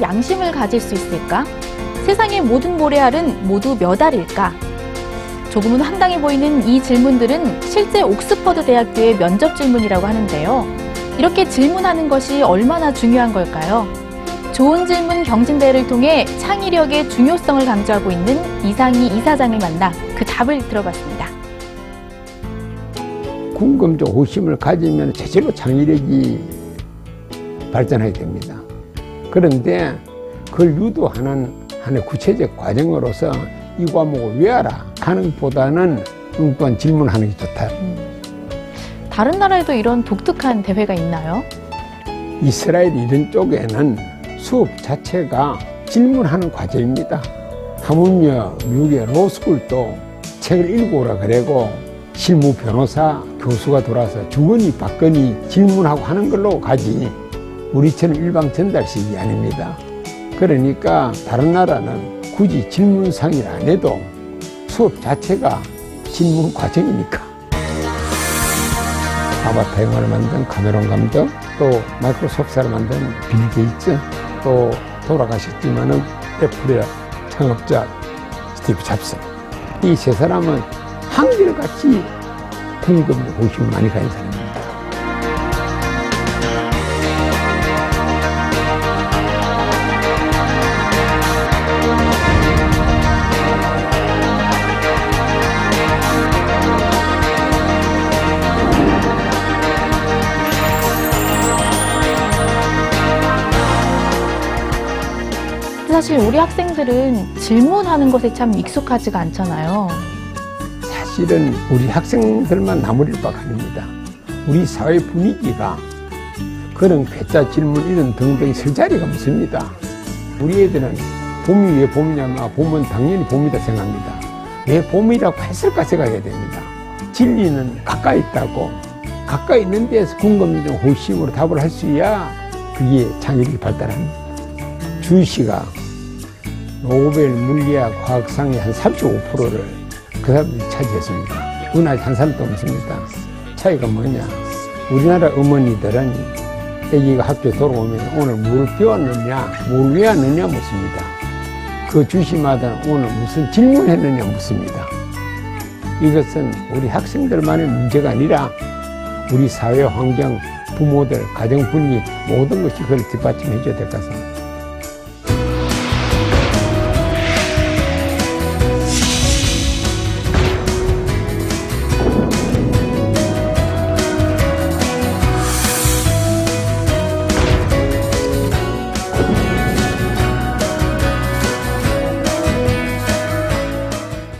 양심을 가질 수 있을까? 세상의 모든 모래알은 모두 몇 알일까? 조금은 황당해 보이는 이 질문들은 실제 옥스퍼드 대학교의 면접 질문이라고 하는데요. 이렇게 질문하는 것이 얼마나 중요한 걸까요? 좋은 질문 경진대회를 통해 창의력의 중요성을 강조하고 있는 이상희 이사장을 만나 그 답을 들어봤습니다. 궁금증, 호심을 가지면 제대로 창의력이 발전하게 됩니다. 그런데 그걸 유도하는 하나의 구체적 과정으로서 이 과목을 외워라 하는 것보다는 엉뚱한 질문하는 게 좋다. 다른 나라에도 이런 독특한 대회가 있나요? 이스라엘 이런 쪽에는 수업 자체가 질문하는 과정입니다. 하물며 미국의 로스쿨도 책을 읽어오라 그래고 실무 변호사 교수가 돌아서 주거니 받거니 질문하고 하는 걸로 가지 우리처럼 일방 전달식이 아닙니다. 그러니까 다른 나라는 굳이 질문상을 안 해도 수업 자체가 질문 과정이니까 아바타 영화를 만든 카메론 감독, 또 마이크로소프트를 만든 빌 게이츠, 또 돌아가셨지만은 애플의 창업자 스티브 잡스. 이 세 사람은 한결같이 궁금 호심을 많이 가진 사람입니다. 사실 우리 학생들은 질문하는 것에 참 익숙하지가 않잖아요. 사실은 우리 학생들만 나무릴 바가 아닙니다. 우리 사회 분위기가 그런 괴짜 질문 이런 등등이 설 자리가 없습니다. 우리 애들은 봄이 왜 봄이냐면 봄은 당연히 봄이다 생각합니다. 왜 봄이라고 했을까 생각해야 됩니다. 진리는 가까이 있다고 가까이 있는 데서 궁금증, 호심으로 답을 할 수 있어야 그게 창의력이 발달합니다. 주희 씨가 노벨 물리학 화학상의 한 35%를 그 사람들이 차지했습니다. 은하에 한 사람도 없습니다. 차이가 뭐냐? 우리나라 어머니들은 아기가 학교에 돌아오면 오늘 뭘 배웠느냐, 뭘 외웠느냐 묻습니다. 그 주시마다 오늘 무슨 질문했느냐 묻습니다. 이것은 우리 학생들만의 문제가 아니라 우리 사회 환경, 부모들, 가정 분위 모든 것이 그걸 뒷받침해 줘야 될 것 같습니다.